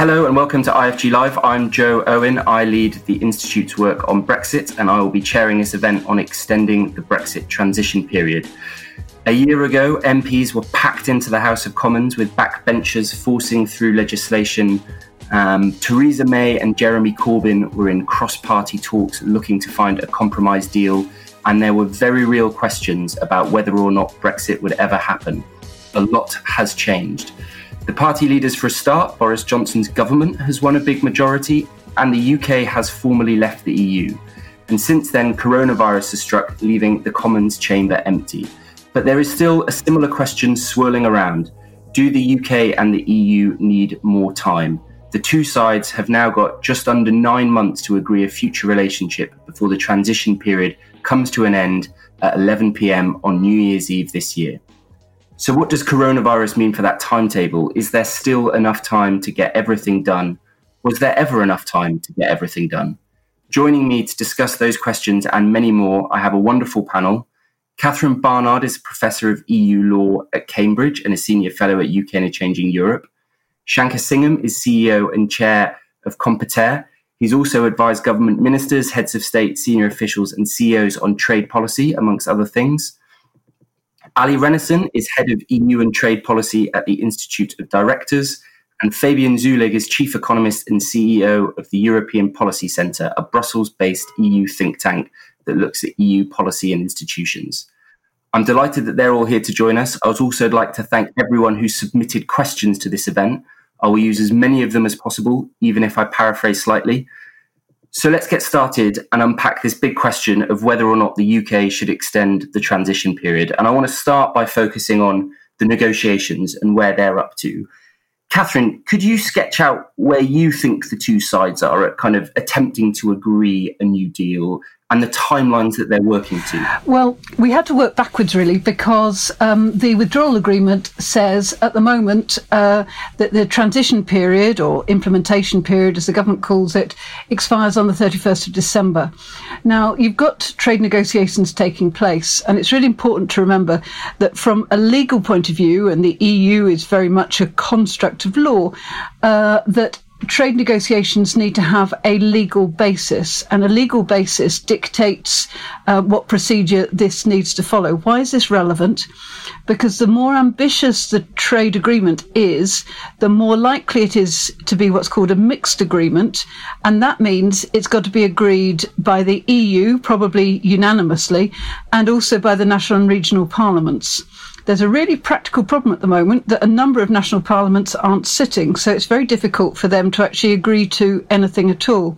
Hello and welcome to IFG Live. I'm Joe Owen. I lead the Institute's work on Brexit and I will be chairing this event on extending the Brexit transition period. A year ago, MPs were packed into the House of Commons with backbenchers forcing through legislation. Um, Theresa May and Jeremy Corbyn were in cross party talks looking to find a compromise deal, and there were very real questions about whether or not Brexit would ever happen. A lot has changed. The party leaders, for a start, Boris Johnson's government has won a big majority, and the UK has formally left the EU. And since then, coronavirus has struck, leaving the Commons chamber empty. But there is still a similar question swirling around Do the UK and the EU need more time? The two sides have now got just under nine months to agree a future relationship before the transition period comes to an end at 11 pm on New Year's Eve this year. So, what does coronavirus mean for that timetable? Is there still enough time to get everything done? Was there ever enough time to get everything done? Joining me to discuss those questions and many more, I have a wonderful panel. Catherine Barnard is a professor of EU law at Cambridge and a senior fellow at UK in a Changing Europe. Shankar Singham is CEO and chair of Competere. He's also advised government ministers, heads of state, senior officials, and CEOs on trade policy, amongst other things. Ali Renison is head of EU and trade policy at the Institute of Directors, and Fabian Zuleeg is chief economist and CEO of the European Policy Centre, a Brussels based EU think tank that looks at EU policy and institutions. I'm delighted that they're all here to join us. I would also like to thank everyone who submitted questions to this event. I will use as many of them as possible, even if I paraphrase slightly. So let's get started and unpack this big question of whether or not the UK should extend the transition period. And I want to start by focusing on the negotiations and where they're up to. Catherine, could you sketch out where you think the two sides are at kind of attempting to agree a new deal and the timelines that they're working to? Well, we had to work backwards really because um, the withdrawal agreement says at the moment uh, that the transition period or implementation period, as the government calls it, expires on the 31st of December. Now, you've got trade negotiations taking place, and it's really important to remember that from a legal point of view, and the EU is very much a construct of law, uh, that trade negotiations need to have a legal basis, and a legal basis dictates uh, what procedure this needs to follow. Why is this relevant? Because the more ambitious the trade agreement is, the more likely it is to be what's called a mixed agreement, and that means it's got to be agreed by the EU, probably unanimously, and also by the national and regional parliaments there's a really practical problem at the moment that a number of national parliaments aren't sitting, so it's very difficult for them to actually agree to anything at all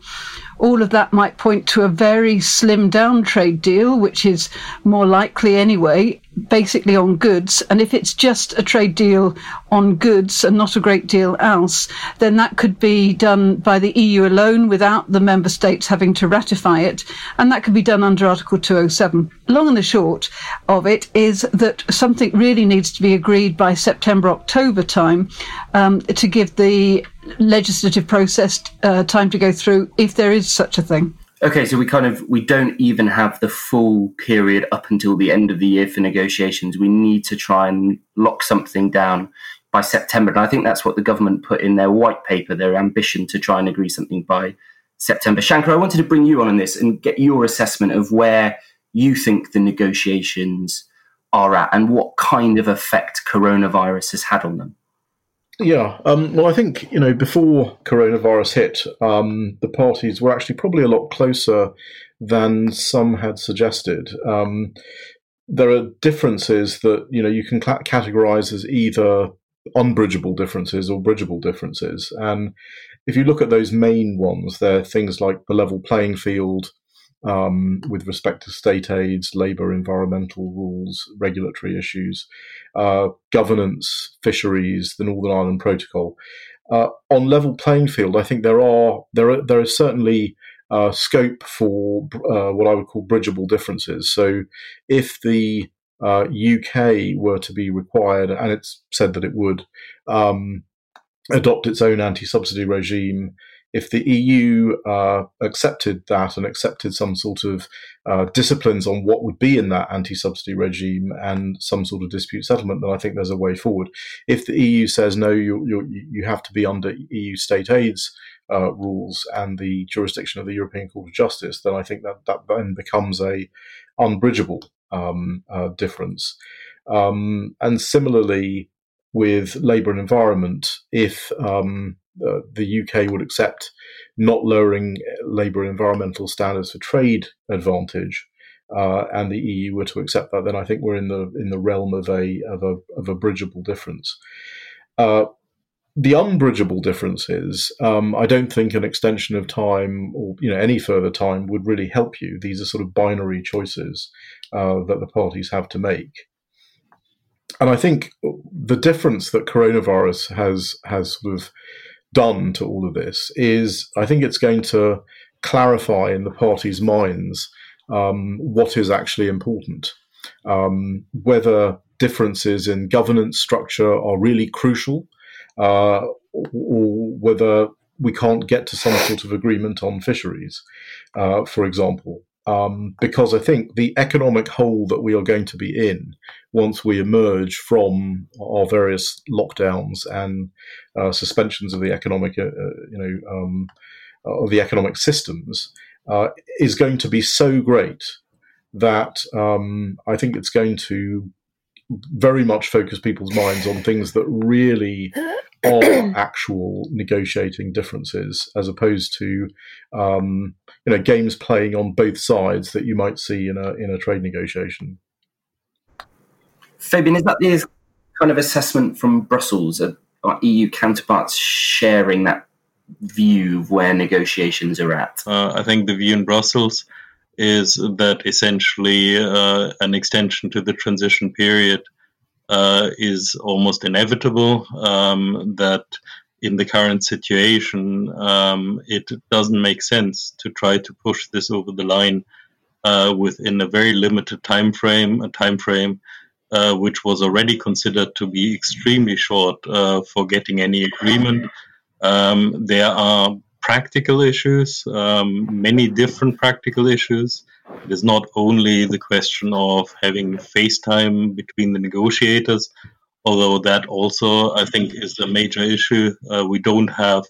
all of that might point to a very slim down trade deal, which is more likely anyway, basically on goods. And if it's just a trade deal on goods and not a great deal else, then that could be done by the EU alone without the member states having to ratify it. And that could be done under Article 207. Long and the short of it is that something really needs to be agreed by September, October time um, to give the legislative process uh, time to go through if there is such a thing. Okay, so we kind of we don't even have the full period up until the end of the year for negotiations. We need to try and lock something down by September. And I think that's what the government put in their white paper, their ambition to try and agree something by September. Shankar, I wanted to bring you on on this and get your assessment of where you think the negotiations are at and what kind of effect coronavirus has had on them. Yeah, um, well, I think you know before coronavirus hit, um, the parties were actually probably a lot closer than some had suggested. Um, there are differences that you know you can cl- categorize as either unbridgeable differences or bridgeable differences, and if you look at those main ones, they're things like the level playing field, um, with respect to state aids, labour, environmental rules, regulatory issues, uh, governance, fisheries, the Northern Ireland Protocol. Uh, on level playing field, I think there are there are, there is certainly uh, scope for uh, what I would call bridgeable differences. So, if the UK uh, were to be required, and it's said that it would, um, adopt its own anti-subsidy regime if the EU uh, accepted that and accepted some sort of uh, disciplines on what would be in that anti-subsidy regime and some sort of dispute settlement, then I think there's a way forward. If the EU says no, you you you have to be under EU state aids uh, rules and the jurisdiction of the European Court of Justice, then I think that that then becomes a unbridgeable um, uh, difference. Um, and similarly, with labour and environment, if um, uh, the UK would accept not lowering labour and environmental standards for trade advantage, uh, and the EU were to accept that, then I think we're in the in the realm of a of a of a bridgeable difference. Uh, the unbridgeable difference is um, I don't think an extension of time or you know any further time would really help you. These are sort of binary choices uh, that the parties have to make and I think the difference that coronavirus has has sort of done to all of this is I think it's going to clarify in the parties' minds um, what is actually important, um, whether differences in governance structure are really crucial, uh, or whether we can't get to some sort of agreement on fisheries, uh, for example um, because I think the economic hole that we are going to be in once we emerge from our various lockdowns and uh, suspensions of the economic, uh, uh you know, um, of the economic systems uh, is going to be so great that um, I think it's going to very much focus people's minds on things that really are actual negotiating differences as opposed to um, you know games playing on both sides that you might see in a in a trade negotiation. Fabian, is that the kind of assessment from Brussels of our EU counterparts sharing that view of where negotiations are at? Uh, I think the view in Brussels is that essentially uh, an extension to the transition period uh, is almost inevitable. Um, that in the current situation, um, it doesn't make sense to try to push this over the line uh, within a very limited time frame, a time frame uh, which was already considered to be extremely short uh, for getting any agreement. Um, there are practical issues, um, many different practical issues. It is not only the question of having FaceTime between the negotiators, although that also, I think, is a major issue. Uh, we don't have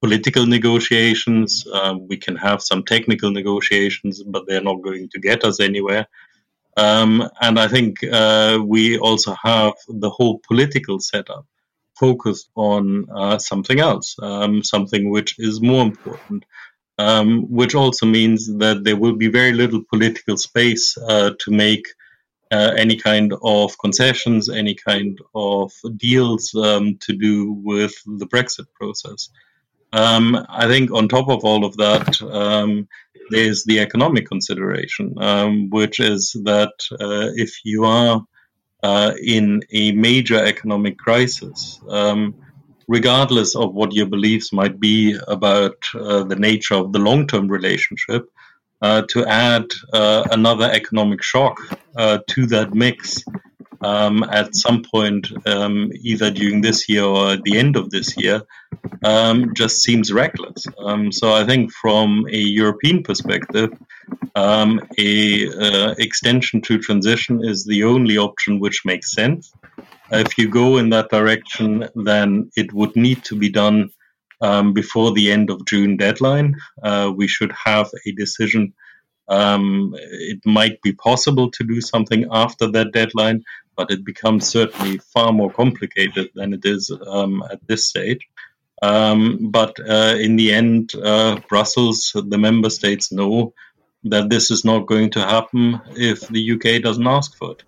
political negotiations. Uh, we can have some technical negotiations, but they're not going to get us anywhere. Um, and I think uh, we also have the whole political setup focused on uh, something else, um, something which is more important, um, which also means that there will be very little political space uh, to make uh, any kind of concessions, any kind of deals um, to do with the Brexit process. Um, I think on top of all of that, um, there's the economic consideration, um, which is that uh, if you are uh, in a major economic crisis, um, regardless of what your beliefs might be about uh, the nature of the long term relationship, uh, to add uh, another economic shock uh, to that mix um, at some point, um, either during this year or at the end of this year, um, just seems reckless. Um, so I think from a European perspective, um, a uh, extension to transition is the only option which makes sense. If you go in that direction, then it would need to be done um, before the end of June deadline. Uh, we should have a decision um, it might be possible to do something after that deadline, but it becomes certainly far more complicated than it is um, at this stage. Um, but uh, in the end, uh, Brussels, the member states know that this is not going to happen if the UK doesn't ask for it.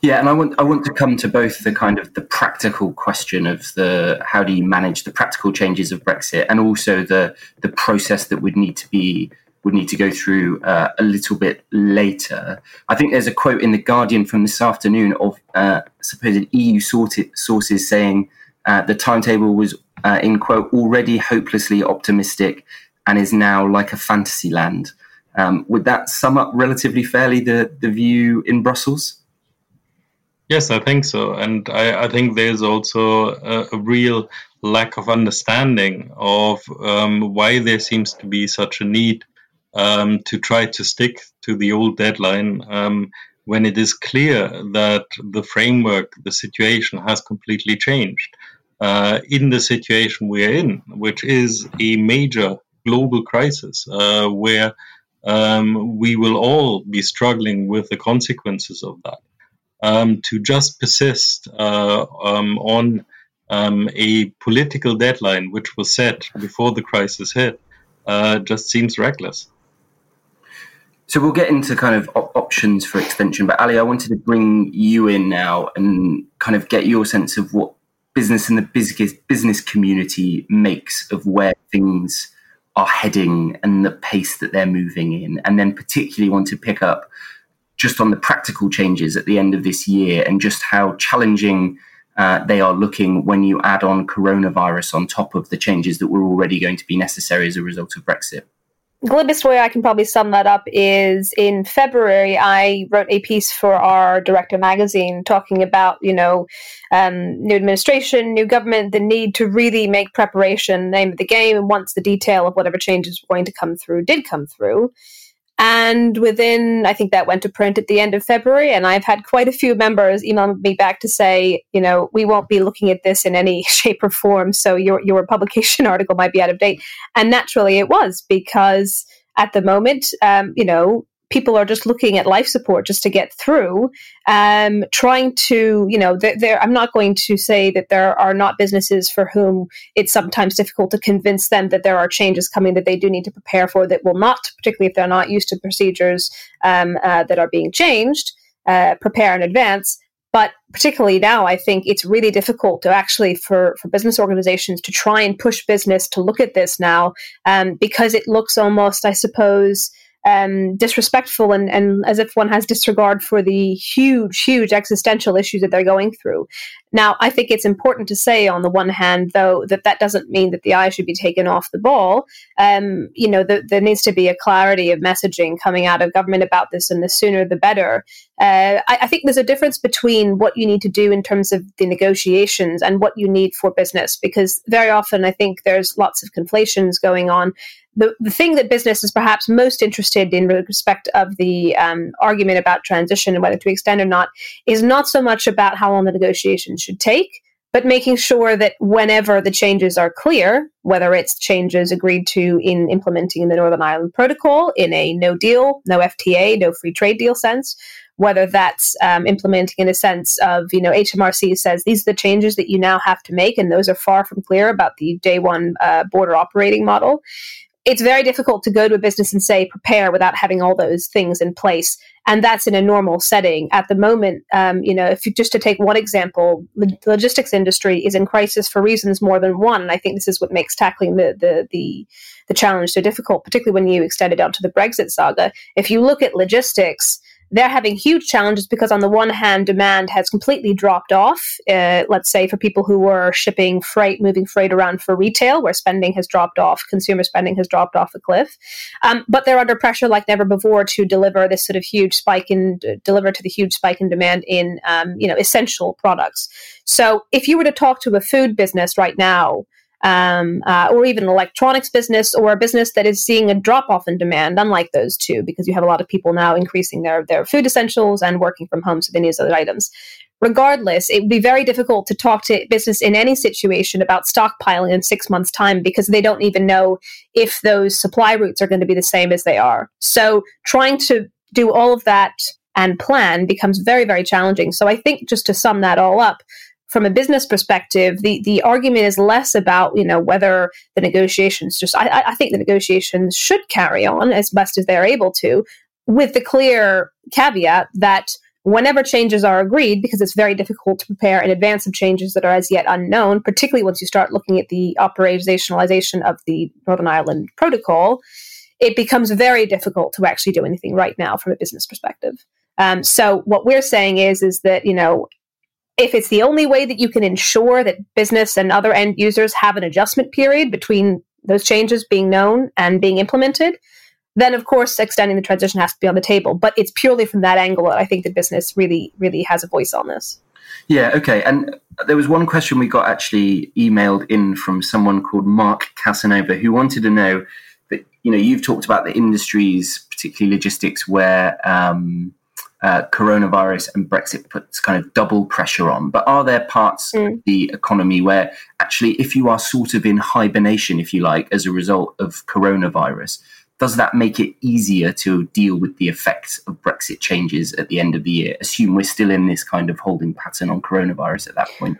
Yeah, and I want I want to come to both the kind of the practical question of the how do you manage the practical changes of Brexit, and also the the process that would need to be would need to go through uh, a little bit later. I think there's a quote in The Guardian from this afternoon of uh, supposed EU sources saying uh, the timetable was, uh, in quote, already hopelessly optimistic and is now like a fantasy land. Um, would that sum up relatively fairly the, the view in Brussels? Yes, I think so. And I, I think there's also a, a real lack of understanding of um, why there seems to be such a need um, to try to stick to the old deadline um, when it is clear that the framework, the situation has completely changed. Uh, in the situation we are in, which is a major global crisis, uh, where um, we will all be struggling with the consequences of that. Um, to just persist uh, um, on um, a political deadline which was set before the crisis hit uh, just seems reckless. So we'll get into kind of op- options for extension, but Ali, I wanted to bring you in now and kind of get your sense of what business and the business business community makes of where things are heading and the pace that they're moving in, and then particularly want to pick up just on the practical changes at the end of this year and just how challenging uh, they are looking when you add on coronavirus on top of the changes that were already going to be necessary as a result of Brexit glibest way I can probably sum that up is in February, I wrote a piece for our Director magazine talking about, you know, um, new administration, new government, the need to really make preparation name of the game. And once the detail of whatever changes were going to come through did come through, and within, I think that went to print at the end of February. And I've had quite a few members email me back to say, you know, we won't be looking at this in any shape or form. So your, your publication article might be out of date. And naturally it was because at the moment, um, you know, people are just looking at life support just to get through um, trying to you know i'm not going to say that there are not businesses for whom it's sometimes difficult to convince them that there are changes coming that they do need to prepare for that will not particularly if they're not used to procedures um, uh, that are being changed uh, prepare in advance. But particularly now i think it's really difficult to actually for, for business organizations to try and push business to look at this now um, because it looks almost i suppose um, disrespectful and, and as if one has disregard for the huge, huge existential issues that they're going through. Now, I think it's important to say, on the one hand, though, that that doesn't mean that the eye should be taken off the ball. Um, you know, the, there needs to be a clarity of messaging coming out of government about this, and the sooner the better. Uh, I, I, think there's a difference between what you need to do in terms of the negotiations and what you need for business, because very often I think there's lots of conflations going on the, the thing that business is perhaps most interested in respect of the um, argument about transition and whether to extend or not is not so much about how long the negotiations should take, but making sure that whenever the changes are clear, whether it's changes agreed to in implementing the Northern Ireland Protocol in a no deal, no FTA, no free trade deal sense, whether that's um, implementing in a sense of, you know, HMRC says these are the changes that you now have to make, and those are far from clear about the day one uh, border operating model it's very difficult to go to a business and say prepare without having all those things in place. And that's in a normal setting. At the moment um, you know if you just to take one example the logistics industry is in crisis for reasons more than one. And i think this is what makes tackling the the the, the challenge so difficult particularly when you extend it out to the brexit saga. If you look at logistics they're having huge challenges because on the one hand demand has completely dropped off uh, let's say for people who were shipping freight moving freight around for retail where spending has dropped off consumer spending has dropped off a cliff. Um, but they're under pressure like never before to deliver this sort of huge spike in deliver to the huge spike in demand in um, you know essential products. So if you were to talk to a food business right now um, uh, or even an electronics business or a business that is seeing a drop off in demand, unlike those two, because you have a lot of people now increasing their, their food essentials and working from home, so they need those items. Regardless, it would be very difficult to talk to business in any situation about stockpiling in six months' time because they don't even know if those supply routes are going to be the same as they are. So, trying to do all of that and plan becomes very, very challenging. So, I think just to sum that all up, from a business perspective, the, the argument is less about you know whether the negotiations just I, I think the negotiations should carry on as best as they're able to, with the clear caveat that whenever changes are agreed, because it's very difficult to prepare in advance of changes that are as yet unknown, particularly once you start looking at the operationalization of the Northern Ireland Protocol, it becomes very difficult to actually do anything right now from a business perspective. Um, so what we're saying is is that you know if it's the only way that you can ensure that business and other end users have an adjustment period between those changes being known and being implemented, then of course extending the transition has to be on the table. But it's purely from that angle that I think the business really, really has a voice on this. Yeah, okay. And there was one question we got actually emailed in from someone called Mark Casanova who wanted to know that, you know, you've talked about the industries, particularly logistics, where um, uh, coronavirus and Brexit puts kind of double pressure on. But are there parts mm. of the economy where actually, if you are sort of in hibernation, if you like, as a result of coronavirus, does that make it easier to deal with the effects of Brexit changes at the end of the year? Assume we're still in this kind of holding pattern on coronavirus at that point.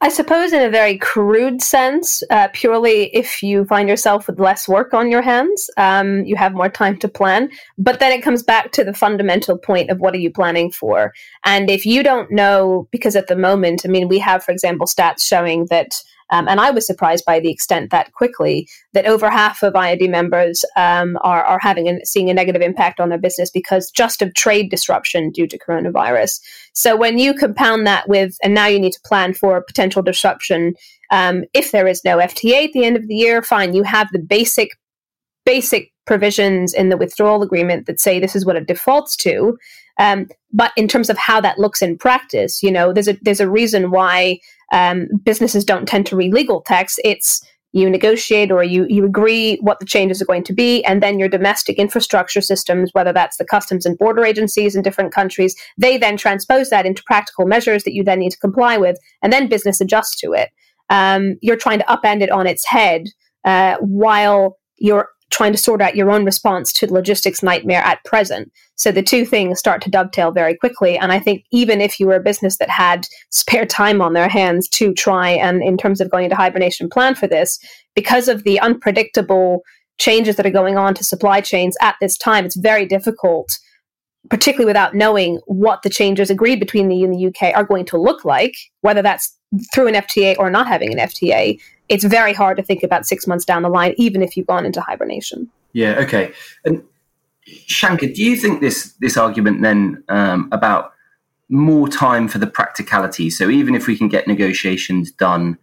I suppose, in a very crude sense, uh, purely if you find yourself with less work on your hands, um, you have more time to plan. But then it comes back to the fundamental point of what are you planning for? And if you don't know, because at the moment, I mean, we have, for example, stats showing that um, and I was surprised by the extent that quickly that over half of IOD members um, are, are having and seeing a negative impact on their business because just of trade disruption due to coronavirus. So when you compound that with, and now you need to plan for potential disruption um, if there is no FTA at the end of the year, fine, you have the basic basic provisions in the withdrawal agreement that say this is what it defaults to. Um, but in terms of how that looks in practice, you know, there's a there's a reason why um, businesses don't tend to read legal text. It's you negotiate or you, you agree what the changes are going to be, and then your domestic infrastructure systems, whether that's the customs and border agencies in different countries, they then transpose that into practical measures that you then need to comply with, and then business adjusts to it. Um, you're trying to upend it on its head uh, while you're trying to sort out your own response to the logistics nightmare at present. So the two things start to dovetail very quickly. And I think even if you were a business that had spare time on their hands to try and, in terms of going into hibernation, plan for this, because of the unpredictable changes that are going on to supply chains at this time, it's very difficult. Particularly without knowing what the changes agreed between the EU and the UK are going to look like, whether that's through an FTA or not having an FTA, it's very hard to think about six months down the line, even if you've gone into hibernation. Yeah. Okay. And Shankar, do you think this this argument then um, about more time for the practicality? So even if we can get negotiations done,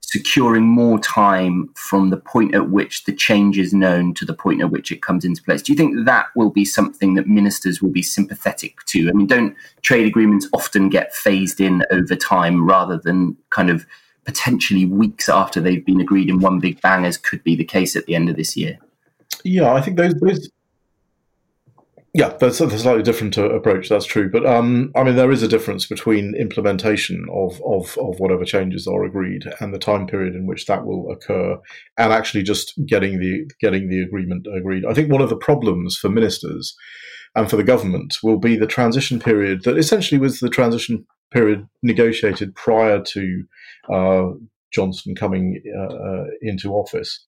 securing more time from the point at which the change is known to the point at which it comes into place. Do you think that will be something that ministers will be sympathetic to? I mean, don't trade agreements often get phased in over time rather than kind of potentially weeks after they've been agreed in one big bang, as could be the case at the end of this year. Yeah, I think those, those yeah, that's a slightly different uh, approach. That's true, but um, I mean, there is a difference between implementation of, of of whatever changes are agreed and the time period in which that will occur, and actually just getting the getting the agreement agreed. I think one of the problems for ministers and for the government will be the transition period that essentially was the transition period negotiated prior to uh, Johnson coming uh, uh, into office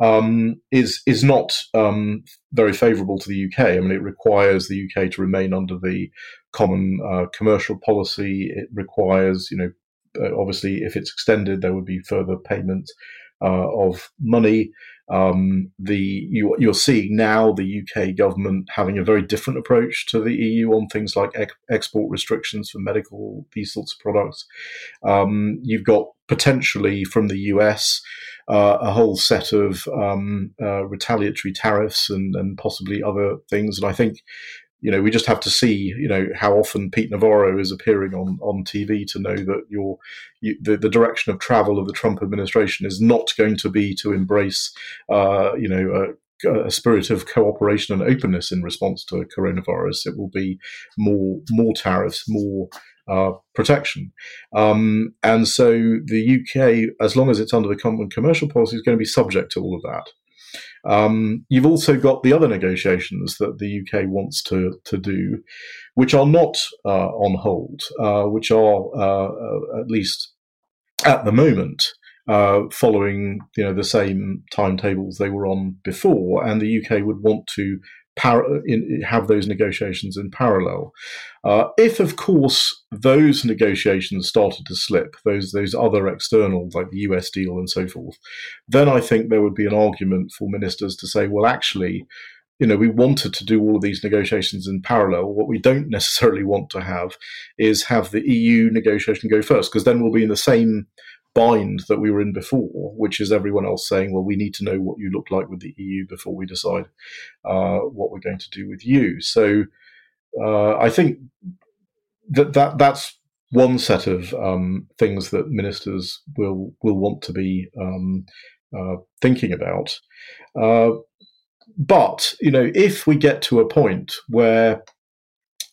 um, is is not um, very favourable to the UK. I mean, it requires the UK to remain under the common uh, commercial policy. It requires, you know, uh, obviously, if it's extended, there would be further payment uh, of money. Um, the you, you're seeing now the UK government having a very different approach to the EU on things like ex- export restrictions for medical these sorts of products. Um, you've got potentially from the US uh, a whole set of um, uh, retaliatory tariffs and, and possibly other things. And I think you know, we just have to see, you know, how often Pete Navarro is appearing on, on TV to know that your you, the, the direction of travel of the Trump administration is not going to be to embrace, uh, you know, a, a, spirit of cooperation and openness in response to coronavirus. It will be more more tariffs, more uh, protection. Um, and so the UK, as long as it's under the common commercial policy, is going to be subject to all of that. Um, you've also got the other negotiations that the UK wants to, to do, which are not uh, on hold, uh, which are uh, at least at the moment uh, following you know the same timetables they were on before, and the UK would want to par- in, have those negotiations in parallel. Uh, if, of course, those negotiations started to slip, those those other externals like the US deal and so forth, then I think there would be an argument for ministers to say, well, actually, you know, we wanted to do all of these negotiations in parallel. What we don't necessarily want to have is have the EU negotiation go first, because then we'll be in the same bind that we were in before, which is everyone else saying, well, we need to know what you look like with the EU before we decide uh, what we're going to do with you. So uh, I think that, that that's one set of um, things that ministers will will want to be um, uh, thinking about. Uh, but you know, if we get to a point where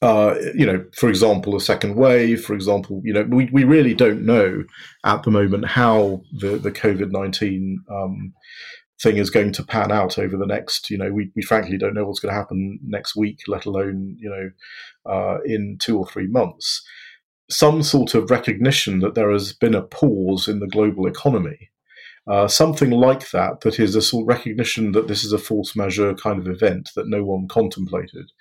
uh, you know, for example, a second wave, for example, you know, we, we really don't know at the moment how the, the COVID 19 um, thing is going to pan out over the next, you know, we, we frankly don't know what's going to happen next week, let alone, you know, uh, in two or three months. Some sort of recognition that there has been a pause in the global economy uh, something like that, that is a sort of recognition that this is a force majeure kind of event that no one contemplated.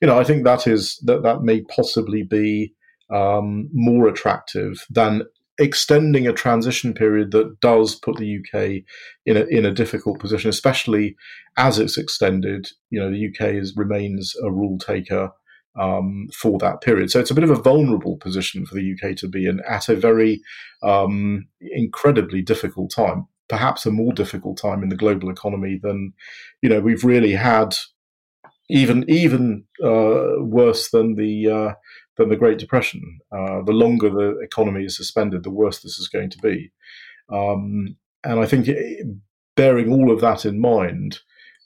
You know, I think that is that that may possibly be um, more attractive than extending a transition period that does put the UK in a in a difficult position, especially as it's extended. You know, the UK is remains a rule taker um, for that period. So it's a bit of a vulnerable position for the UK to be in at a very um, incredibly difficult time perhaps a more difficult time in the global economy than you know we've really had even even uh, worse than the uh, than the Great Depression. Uh, the longer the economy is suspended, the worse this is going to be. Um, and I think, it, bearing all of that in mind,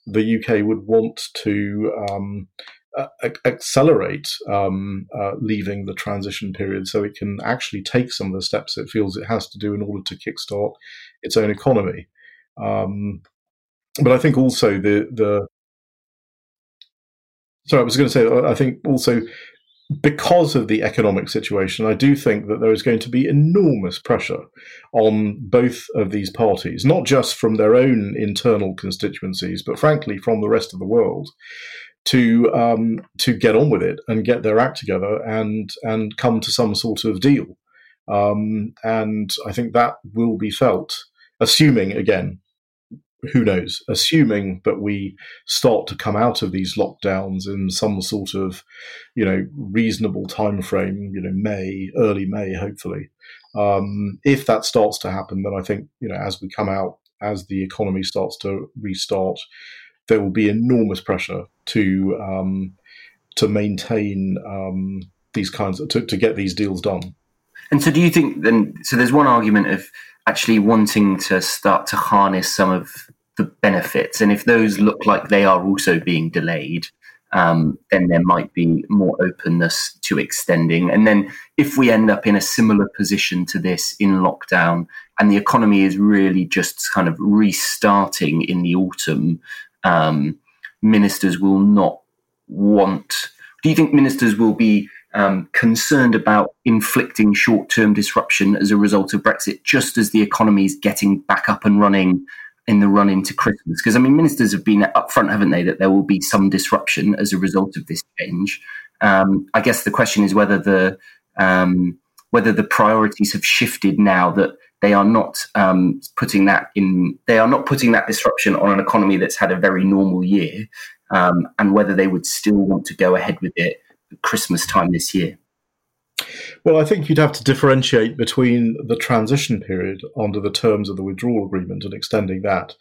the UK would want to um, accelerate um, uh, leaving the transition period so it can actually take some of the steps it feels it has to do in order to kickstart its own economy. Um, but I think also the the sorry, I was going to say I think also because of the economic situation, I do think that there is going to be enormous pressure on both of these parties, not just from their own internal constituencies, but frankly from the rest of the world, to um, to get on with it and get their act together and and come to some sort of deal. Um, and I think that will be felt, assuming again, who knows, assuming that we start to come out of these lockdowns in some sort of, you know, reasonable time frame, you know, May, early May, hopefully. Um, if that starts to happen, then I think, you know, as we come out, as the economy starts to restart, there will be enormous pressure to um, to maintain um, these kinds of, to, to get these deals done. And so, do you think then? So, there's one argument of actually wanting to start to harness some of the benefits, and if those look like they are also being delayed, um, then there might be more openness to extending. And then, if we end up in a similar position to this in lockdown, and the economy is really just kind of restarting in the autumn, um, ministers will not want. Do you think ministers will be um, concerned about inflicting short term disruption as a result of Brexit, just as the economy is getting back up and running in the run into Christmas? Because, I mean, ministers have been upfront, haven't they, that there will be some disruption as a result of this change. Um, I guess the question is whether the um, whether the priorities have shifted now that they are not um, putting that in. They are not putting that disruption on an economy that's had a very normal year, um, and whether they would still want to go ahead with it Christmas time this year. Well, I think you'd have to differentiate between the transition period under the terms of the withdrawal agreement and extending that,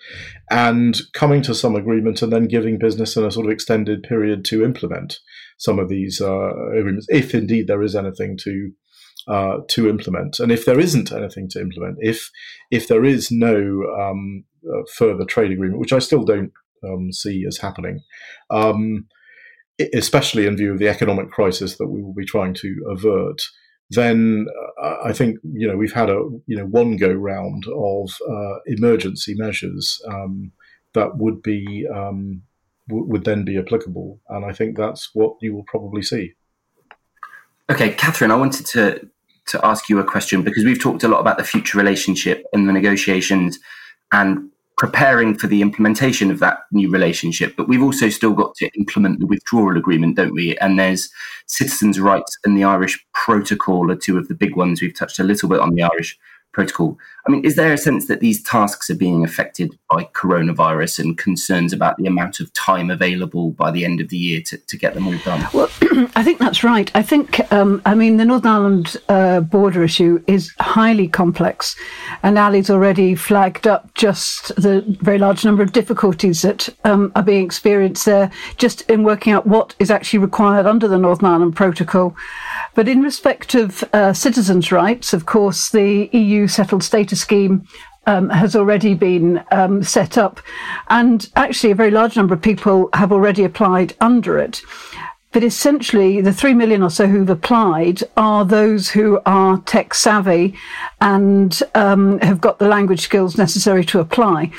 and coming to some agreement and then giving business a sort of extended period to implement some of these uh, agreements, if indeed there is anything to uh, to implement. And if there isn't anything to implement, if if there is no um, uh, further trade agreement, which I still don't um, see as happening, um, especially in view of the economic crisis that we will be trying to avert, then uh, I think you know we've had a you know one go round of uh, emergency measures um, that would be um, w- would then be applicable, and I think that's what you will probably see. Okay, Catherine, I wanted to to ask you a question because we've talked a lot about the future relationship and the negotiations and preparing for the implementation of that new relationship. But we've also still got to implement the withdrawal agreement, don't we? And there's citizens' rights and the Irish Protocol are two of the big ones. We've touched a little bit on the Irish Protocol. I mean, is there a sense that these tasks are being affected by coronavirus and concerns about the amount of time available by the end of the year to, to get them all done? Well, I think that's right. I think, um, I mean, the Northern Ireland uh, border issue is highly complex, and Ali's already flagged up just the very large number of difficulties that um, are being experienced there just in working out what is actually required under the Northern Ireland Protocol. But in respect of uh, citizens' rights, of course, the EU settled status scheme um, has already been um, set up, and actually, a very large number of people have already applied under it. But essentially, the three million or so who've applied are those who are tech savvy and um, have got the language skills necessary to apply.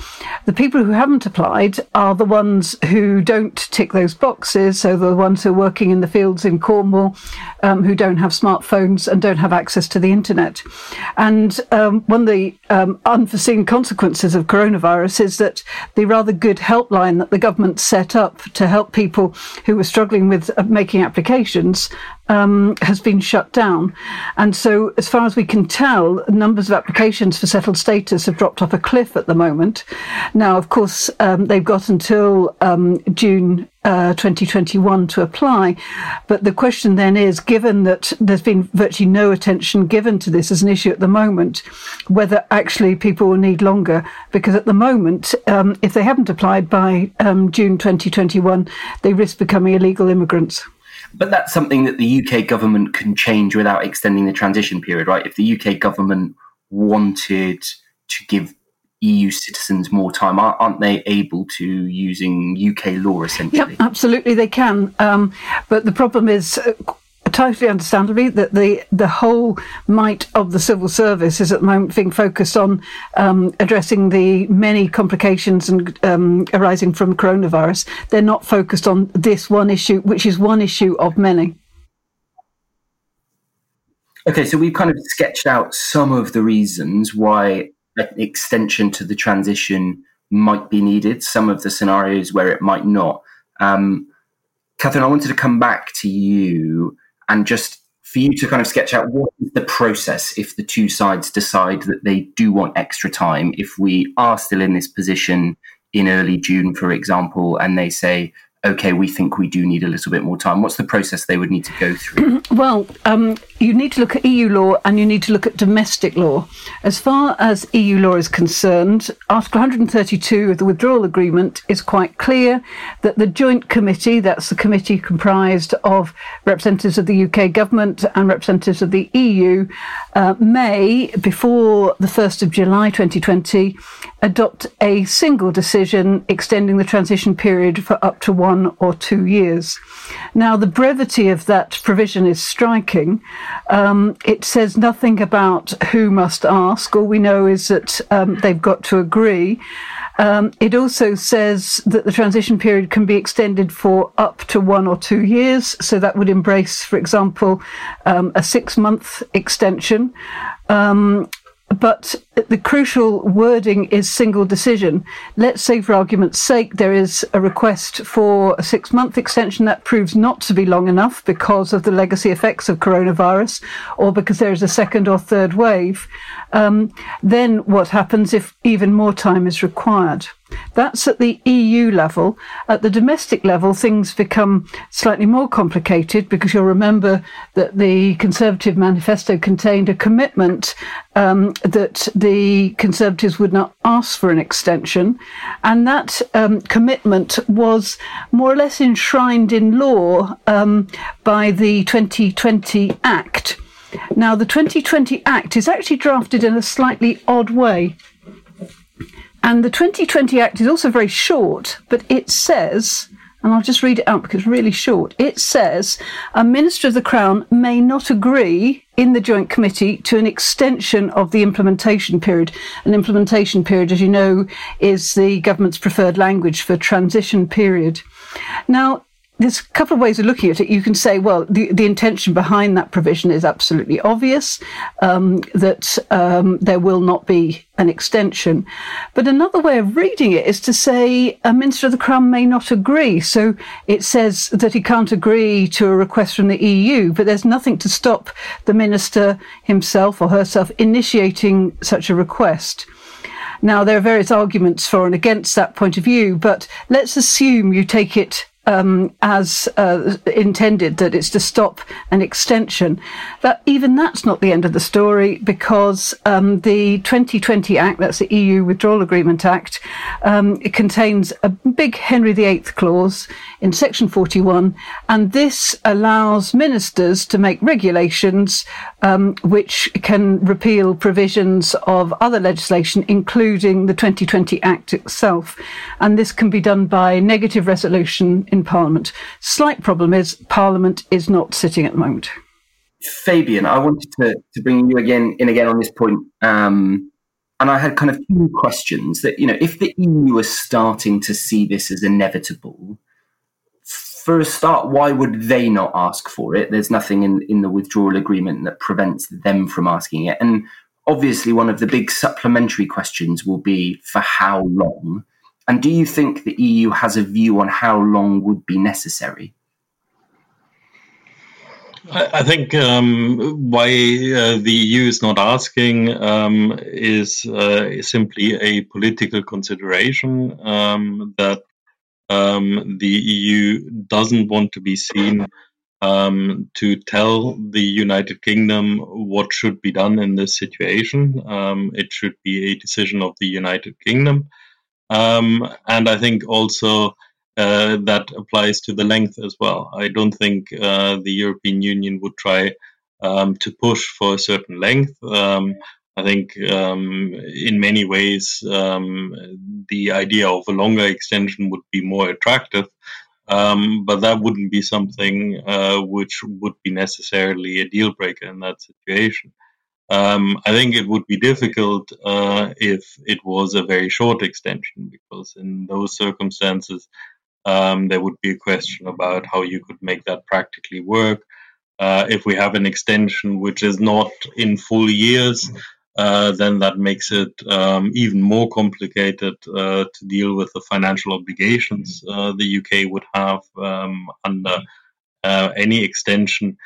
The people who haven't applied are the ones who don't tick those boxes. So the ones who are working in the fields in Cornwall, um, who don't have smartphones and don't have access to the internet. And um, one of the um, unforeseen consequences of coronavirus is that the rather good helpline that the government set up to help people who were struggling with uh, making applications um, has been shut down. And so, as far as we can tell, numbers of applications for settled status have dropped off a cliff at the moment. Now, of course, um, they've got until um, June uh, 2021 to apply. But the question then is given that there's been virtually no attention given to this as an issue at the moment, whether actually people will need longer. Because at the moment, um, if they haven't applied by um, June 2021, they risk becoming illegal immigrants. But that's something that the UK government can change without extending the transition period, right? If the UK government wanted to give EU citizens more time, aren't they able to using UK law essentially? Yep, absolutely they can. Um, but the problem is uh, totally understandably that the the whole might of the civil service is at the moment being focused on um, addressing the many complications and um, arising from coronavirus. They're not focused on this one issue, which is one issue of many. Okay, so we've kind of sketched out some of the reasons why an extension to the transition might be needed, some of the scenarios where it might not. Um, Catherine, I wanted to come back to you and just for you to kind of sketch out what is the process if the two sides decide that they do want extra time. If we are still in this position in early June, for example, and they say, okay, we think we do need a little bit more time? What's the process they would need to go through? well, um, you need to look at EU law and you need to look at domestic law. As far as EU law is concerned, Article 132 of the withdrawal agreement is quite clear that the joint committee, that's the committee comprised of representatives of the UK government and representatives of the EU, uh, may, before the 1st of July 2020, adopt a single decision extending the transition period for up to one one or two years. Now, the brevity of that provision is striking. Um, it says nothing about who must ask. All we know is that um, they've got to agree. Um, it also says that the transition period can be extended for up to one or two years. So that would embrace, for example, um, a six month extension. Um, but the crucial wording is single decision. Let's say, for argument's sake, there is a request for a six month extension that proves not to be long enough because of the legacy effects of coronavirus or because there is a second or third wave. Um, then what happens if even more time is required? That's at the EU level. At the domestic level, things become slightly more complicated because you'll remember that the Conservative manifesto contained a commitment um, that the Conservatives would not ask for an extension. And that um, commitment was more or less enshrined in law um, by the 2020 Act. Now, the 2020 Act is actually drafted in a slightly odd way. And the 2020 Act is also very short, but it says, and I'll just read it out because it's really short. It says a Minister of the Crown may not agree in the Joint Committee to an extension of the implementation period. An implementation period, as you know, is the government's preferred language for transition period. Now, there's a couple of ways of looking at it. You can say, well, the, the intention behind that provision is absolutely obvious, um, that um, there will not be an extension. But another way of reading it is to say a Minister of the Crown may not agree. So it says that he can't agree to a request from the EU, but there's nothing to stop the Minister himself or herself initiating such a request. Now, there are various arguments for and against that point of view, but let's assume you take it um, as uh, intended, that it's to stop an extension. That even that's not the end of the story because um, the 2020 Act, that's the EU Withdrawal Agreement Act, um, it contains a big Henry VIII clause in Section 41, and this allows ministers to make regulations um, which can repeal provisions of other legislation, including the 2020 Act itself. And this can be done by negative resolution in Parliament. Slight problem is Parliament is not sitting at the moment. Fabian, I wanted to, to bring you again in again on this point. Um, and I had kind of two questions that, you know, if the EU is starting to see this as inevitable, for a start, why would they not ask for it? There's nothing in, in the withdrawal agreement that prevents them from asking it. And obviously, one of the big supplementary questions will be for how long? And do you think the EU has a view on how long would be necessary? I think um, why uh, the EU is not asking um, is uh, simply a political consideration um, that um, the EU doesn't want to be seen um, to tell the United Kingdom what should be done in this situation. Um, it should be a decision of the United Kingdom. Um, and I think also uh, that applies to the length as well. I don't think uh, the European Union would try um, to push for a certain length. Um, I think um, in many ways um, the idea of a longer extension would be more attractive, um, but that wouldn't be something uh, which would be necessarily a deal breaker in that situation. Um, I think it would be difficult uh, if it was a very short extension, because in those circumstances, um, there would be a question about how you could make that practically work. Uh, if we have an extension which is not in full years, uh, then that makes it um, even more complicated uh, to deal with the financial obligations uh, the UK would have um, under uh, any extension.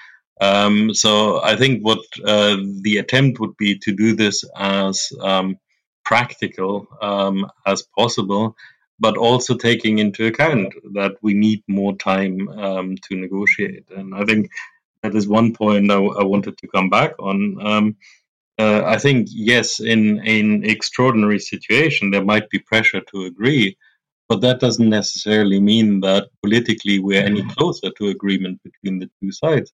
Um, so I think what uh, the attempt would be to do this as um, practical um, as possible, but also taking into account that we need more time um, to negotiate. And I think that is one point I, wanted to come back on uh, I think yes, in an extraordinary situation, there might be pressure to agree, but that doesn't necessarily mean that politically we're any closer to agreement between the two sides.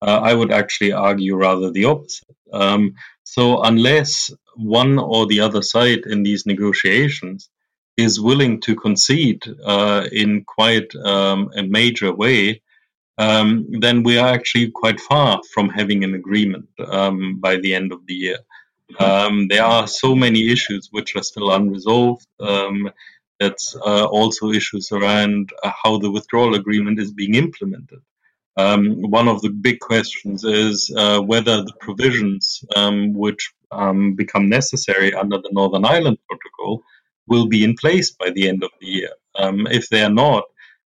Uh, I would actually argue rather the opposite. Um, so unless one or the other side in these negotiations is willing to concede uh, in quite um, a major way, um, then we are actually quite far from having an agreement um, by the end of the year. Um, there are so many issues which are still unresolved. Um, that's uh, also issues around uh, how the withdrawal agreement is being implemented. Um, one of the big questions is uh, whether the provisions um, which become necessary under the Northern Ireland Protocol will be in place by the end of the year. if they are not,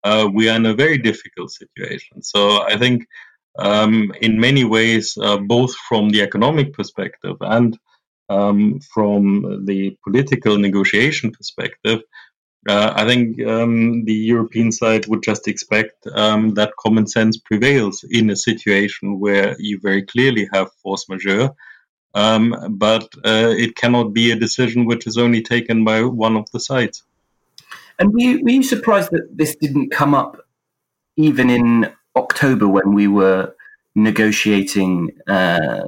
uh, we are in a very difficult situation. So I think, um, in many ways, uh, both from the economic perspective and um, from the political negotiation perspective, uh, I think um, the European side would just expect um, that common sense prevails in a situation where you very clearly have force majeure. Um, but uh, it cannot be a decision which is only taken by one of the sides. And were you, were you surprised that this didn't come up even in October when we were negotiating uh,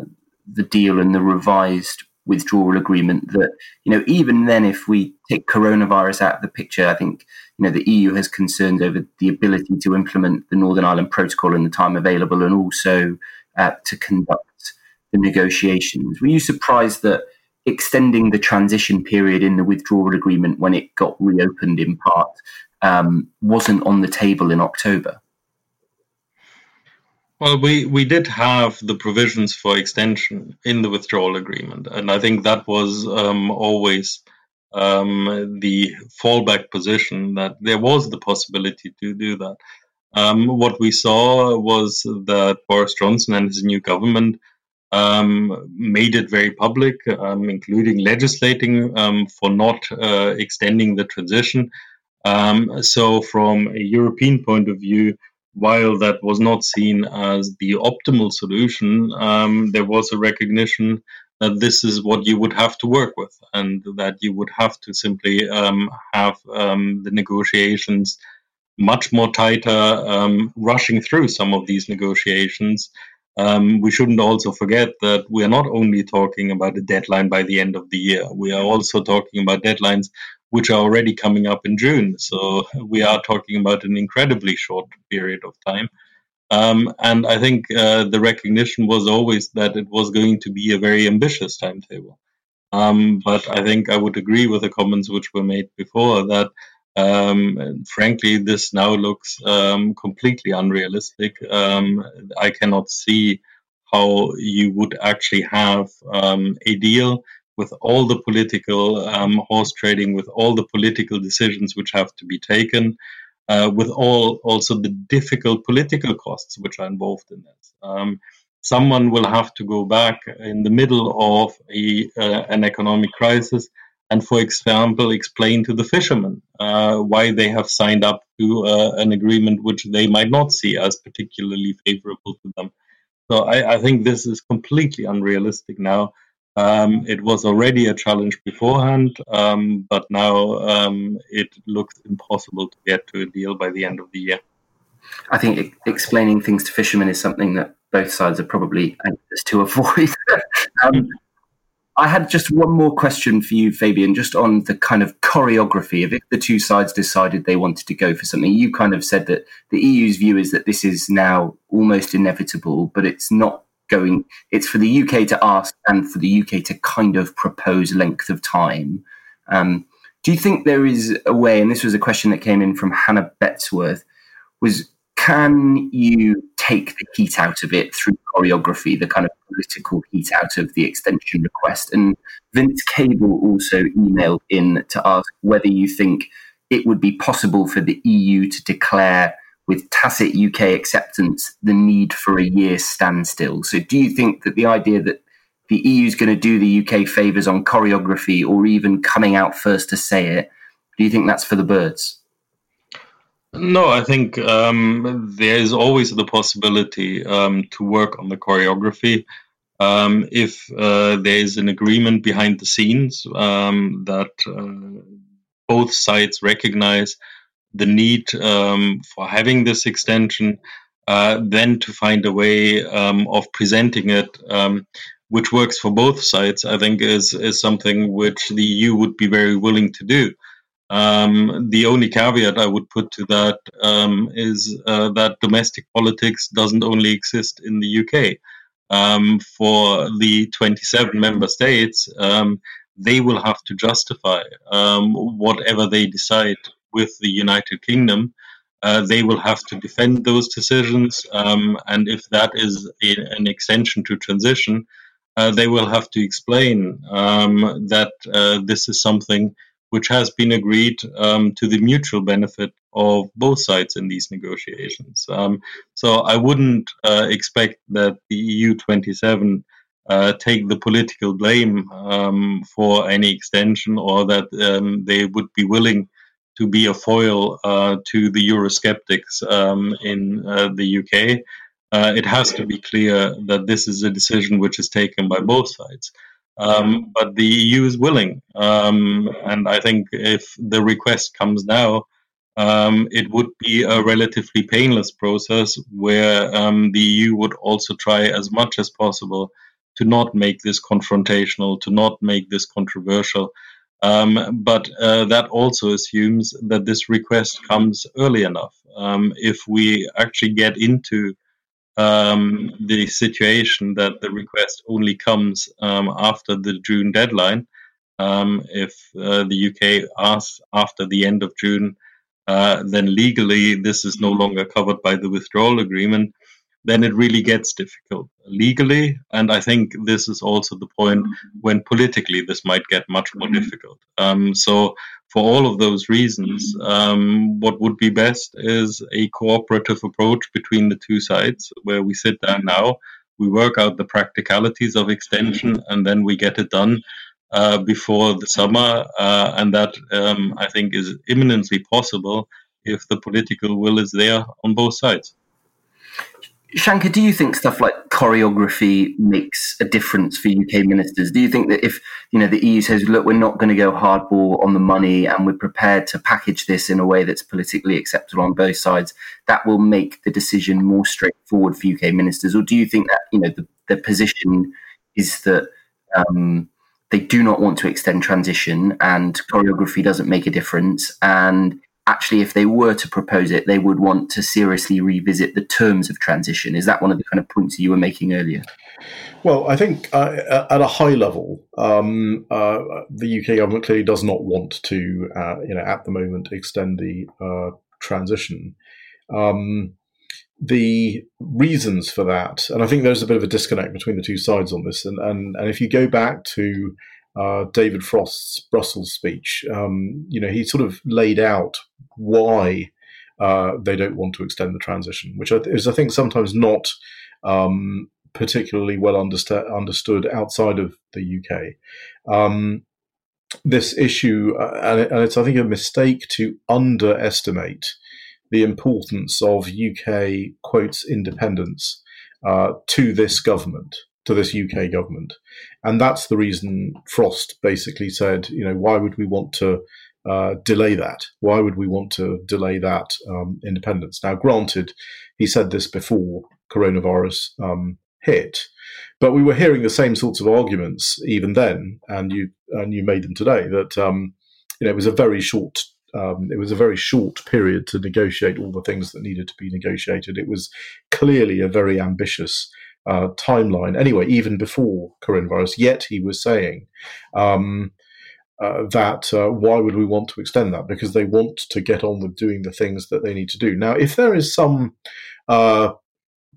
the deal and the revised withdrawal agreement? That you know, even then, if we take coronavirus out of the picture, I think you know the EU has concerns over the ability to implement the Northern Ireland Protocol in the time available, and also uh, to conduct the negotiations. Were you surprised that? extending the transition period in the withdrawal agreement when it got reopened in part um, wasn't on the table in October. Well, we, we did have the provisions for extension in the withdrawal agreement, and I think that was um, always um, the fallback position that there was the possibility to do that. Um, what we saw was that Boris Johnson and his new government um, made it very public, um, including legislating um, for not uh, extending the transition. So, from a European point of view, while that was not seen as the optimal solution, um, there was a recognition that this is what you would have to work with, and that you would have to simply um, have the negotiations much more tighter, um, rushing through some of these negotiations. Um, we shouldn't also forget that we are not only talking about a deadline by the end of the year, we are also talking about deadlines which are already coming up in June. So we are talking about an incredibly short period of time. Um, and I think uh, the recognition was always that it was going to be a very ambitious timetable. Um, but I think I would agree with the comments which were made before that um, frankly, this now looks um, completely unrealistic. Um, I cannot see how you would actually have um, a deal with all the political um, horse trading, with all the political decisions which have to be taken, uh, with all also the difficult political costs which are involved in this. Um, someone will have to go back in the middle of a, uh, an economic crisis and, for example, explain to the fishermen uh, why they have signed up to uh, an agreement which they might not see as particularly favorable to them. So I, I think this is completely unrealistic now. Um, it was already a challenge beforehand, um, but now um, it looks impossible to get to a deal by the end of the year. I think explaining things to fishermen is something that both sides are probably anxious to avoid. um, I had just one more question for you, Fabian, just on the kind of choreography of if the two sides decided they wanted to go for something. You kind of said that the EU's view is that this is now almost inevitable, but it's not going, it's for the UK to ask and for the UK to kind of propose length of time. Um, do you think there is a way, and this was a question that came in from Hannah Betsworth, was can you take the heat out of it through choreography, the kind of political heat out of the extension request? And Vince Cable also emailed in to ask whether you think it would be possible for the EU to declare with tacit UK acceptance the need for a year standstill. So, do you think that the idea that the EU is going to do the UK favours on choreography or even coming out first to say it, do you think that's for the birds? No, I think um, there is always the possibility um, to work on the choreography. Um, if uh, there is an agreement behind the scenes um, that uh, both sides recognize the need um, for having this extension, uh, then to find a way um, of presenting it which works for both sides, I think is, is something which the EU would be very willing to do. Um, the only caveat I would put to that um, is uh, that domestic politics doesn't only exist in the UK. Um, for the 27 member states, um, they will have to justify um, whatever they decide with the United Kingdom. Uh, they will have to defend those decisions, um, and if that is a, an extension to transition, uh, they will have to explain that uh, this is something which has been agreed um, to the mutual benefit of both sides in these negotiations. Um, so I wouldn't uh, expect that the EU 27 uh, take the political blame um, for any extension or that um, they would be willing to be a foil uh, to the Eurosceptics um, in uh, the UK. Uh, it has to be clear that this is a decision which is taken by both sides. Um, but the EU is willing. Um, and I think if the request comes now, um, it would be a relatively painless process where um, the EU would also try as much as possible to not make this confrontational, to not make this controversial. Um, but uh, that also assumes that this request comes early enough. Um, if we actually get into um, the situation that the request only comes um, after the June deadline. Um, if uh, the UK asks after the end of June, uh, then legally this is no longer covered by the withdrawal agreement. Then it really gets difficult legally. And I think this is also the point when politically this might get much more difficult. Um, so, for all of those reasons, um, what would be best is a cooperative approach between the two sides where we sit down now, we work out the practicalities of extension, and then we get it done. Uh, before the summer, uh, and that um, I think is imminently possible if the political will is there on both sides. Shankar, do you think stuff like choreography makes a difference for UK ministers? Do you think that if you know the EU says, "Look, we're not going to go hardball on the money, and we're prepared to package this in a way that's politically acceptable on both sides," that will make the decision more straightforward for UK ministers? Or do you think that you know the, the position is that um, they do not want to extend transition, and choreography doesn't make a difference, and actually, if they were to propose it, they would want to seriously revisit the terms of transition. Is that one of the kind of points you were making earlier? Well, I think uh, at a high level, um, uh, the UK government clearly does not want to, uh, you know, at the moment extend the uh, transition. Um, the reasons for that, and I think there's a bit of a disconnect between the two sides on this. And and, and if you go back to uh, David Frost's Brussels speech, um, you know, he sort of laid out why uh, they don't want to extend the transition, which is, I think, sometimes not um, particularly well understood outside of the UK. Um, this issue, uh, and, and, it's, I think, a mistake to underestimate the importance of UK, quotes, independence uh, to this government to this UK government. And that's the reason Frost basically said, you know, why would we want to uh, delay that? Why would we want to delay that um, independence? Now, granted, he said this before coronavirus um, hit, but we were hearing the same sorts of arguments even then, and you and you made them today. That um, you know it was a very short. Um, it was a very short period to negotiate all the things that needed to be negotiated. It was clearly a very ambitious uh, timeline. Anyway, even before coronavirus, yet he was saying um, uh, that uh, why would we want to extend that? Because they want to get on with doing the things that they need to do. Now, if there is some uh,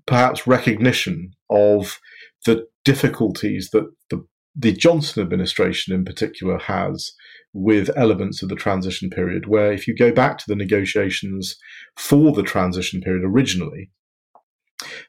perhaps recognition of the difficulties that the the Johnson administration in particular has with elements of the transition period, where if you go back to the negotiations for the transition period originally,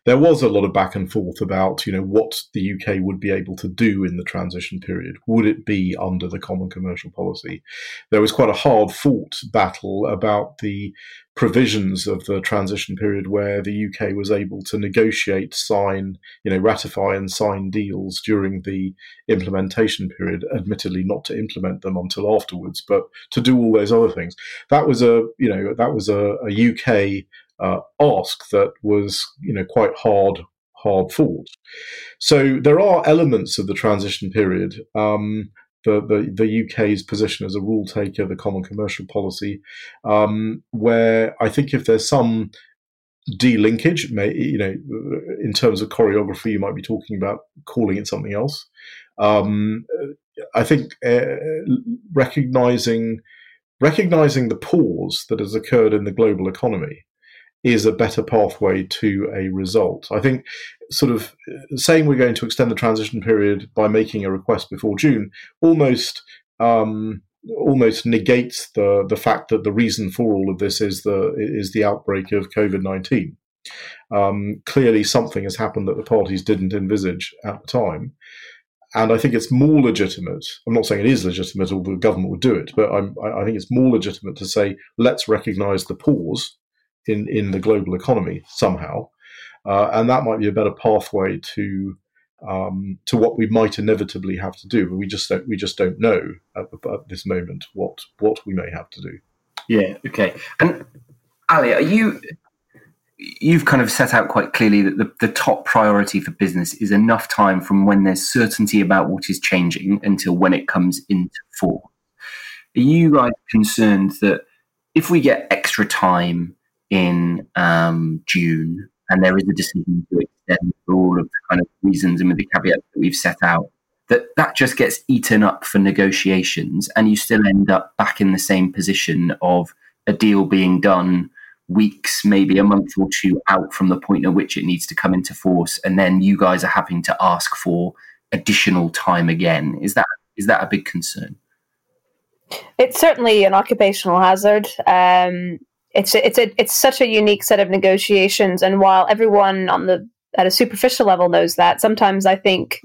there was a lot of back and forth about, you know, what the UK would be able to do in the transition period. Would it be under the common commercial policy? There was quite a hard fought battle about the provisions of the transition period where the UK was able to negotiate, sign, you know, ratify and sign deals during the implementation period, admittedly not to implement them until afterwards, but to do all those other things. That was a, you know, that was a, a UK uh, ask that was you know quite hard hard fought. So there are elements of the transition period. Um, the, the, the UK's position as a rule taker, the common commercial policy, um, where I think if there's some delinkage, may, you know, in terms of choreography, you might be talking about calling it something else. Um, I think uh, recognizing recognizing the pause that has occurred in the global economy is a better pathway to a result. I think sort of saying we're going to extend the transition period by making a request before June almost um, almost negates the the fact that the reason for all of this is the is the outbreak of COVID nineteen. Um, clearly, something has happened that the parties didn't envisage at the time. And I think it's more legitimate. I'm not saying it is legitimate, or the government would do it, but I'm, I think it's more legitimate to say let's recognise the pause in in the global economy somehow, uh, and that might be a better pathway to um, to what we might inevitably have to do. But we just don't we just don't know at, at this moment what what we may have to do. Yeah. Okay. And Ali, are you? You've kind of set out quite clearly that the, the top priority for business is enough time from when there's certainty about what is changing until when it comes into force. Are you guys concerned that if we get extra time in um, June, and there is a decision to extend for all of the kind of reasons and with the caveats that we've set out, that that just gets eaten up for negotiations, and you still end up back in the same position of a deal being done weeks, maybe a month or two out from the point at which it needs to come into force, and then you guys are having to ask for additional time again. Is that is that a big concern? It's certainly an occupational hazard. Um, it's a, it's a, it's such a unique set of negotiations, and while everyone on the at a superficial level knows that, sometimes I think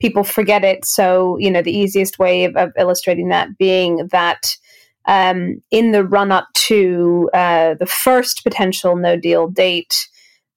people forget it. So you know, the easiest way of, of illustrating that being that um, in the run up to uh, the first potential no deal date,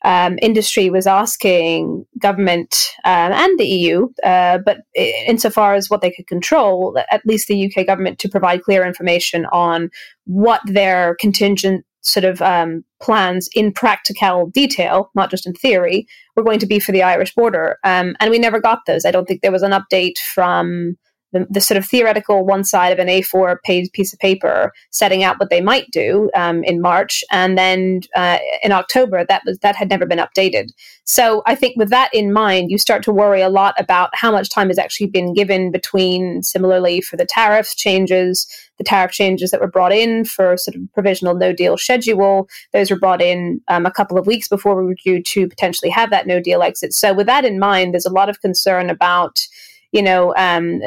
um, industry was asking government um, and the EU, uh, but insofar as what they could control, at least the UK government to provide clear information on what their contingent sort of um, plans in practical detail, not just in theory, were going to be for the Irish border. Um, and we never got those. I don't think there was an update from the, the, sort of theoretical one side of an A4 page piece of paper setting out what they might do um, in March, and then uh, in October that was that had never been updated. So I think with that in mind, you start to worry a lot about how much time has actually been given between. Similarly, for the tariff changes, the tariff changes that were brought in for sort of provisional no deal schedule, those were brought in um, a couple of weeks before we were due to potentially have that no deal exit. So with that in mind, there's a lot of concern about you know, um,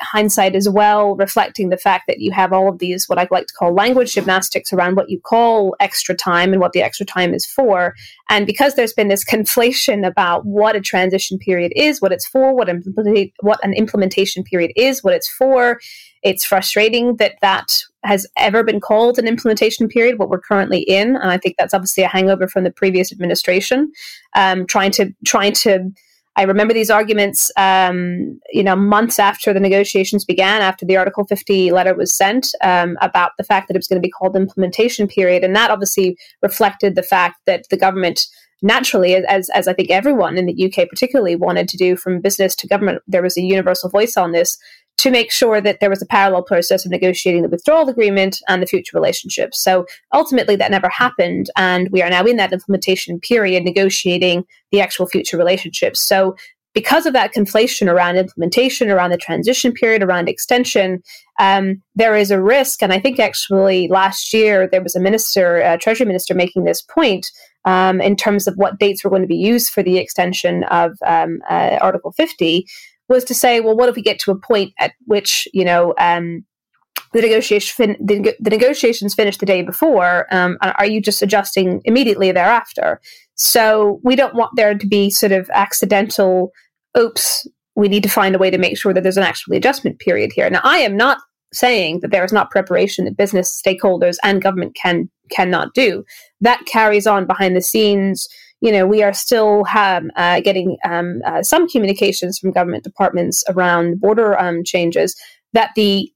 hindsight as well, reflecting the fact that you have all of these, what I like to call language gymnastics around what you call extra time and what the extra time is for. And because there's been this conflation about what a transition period is, what it's for, what, implement- what an implementation period is, what it's for, it's frustrating that that has ever been called an implementation period, what we're currently in. And I think that's obviously a hangover from the previous administration, um, trying to, trying to, I remember these arguments, um, you know, months after the negotiations began, after the Article 50 letter was sent, um, about the fact that it was going to be called the implementation period, and that obviously reflected the fact that the government naturally, as as I think everyone in the UK particularly wanted to do, from business to government, there was a universal voice on this to make sure that there was a parallel process of negotiating the withdrawal agreement and the future relationship. So ultimately, that never happened. And we are now in that implementation period negotiating the actual future relationships. So because of that conflation around implementation, around the transition period, around extension, um, there is a risk. And I think actually last year there was a minister, a treasury minister, making this point um, in terms of what dates were going to be used for the extension of um, uh, Article 50 was to say, well, what if we get to a point at which you know um, the negotiation the, the, negotiations finish the day before? Um, are you just adjusting immediately thereafter? So we don't want there to be sort of accidental. Oops, we need to find a way to make sure that there's an actual adjustment period here. Now, I am not saying that there is not preparation that business stakeholders and government can cannot do. That carries on behind the scenes you know, we are still uh, getting um, uh, some communications from government departments around border um, changes that the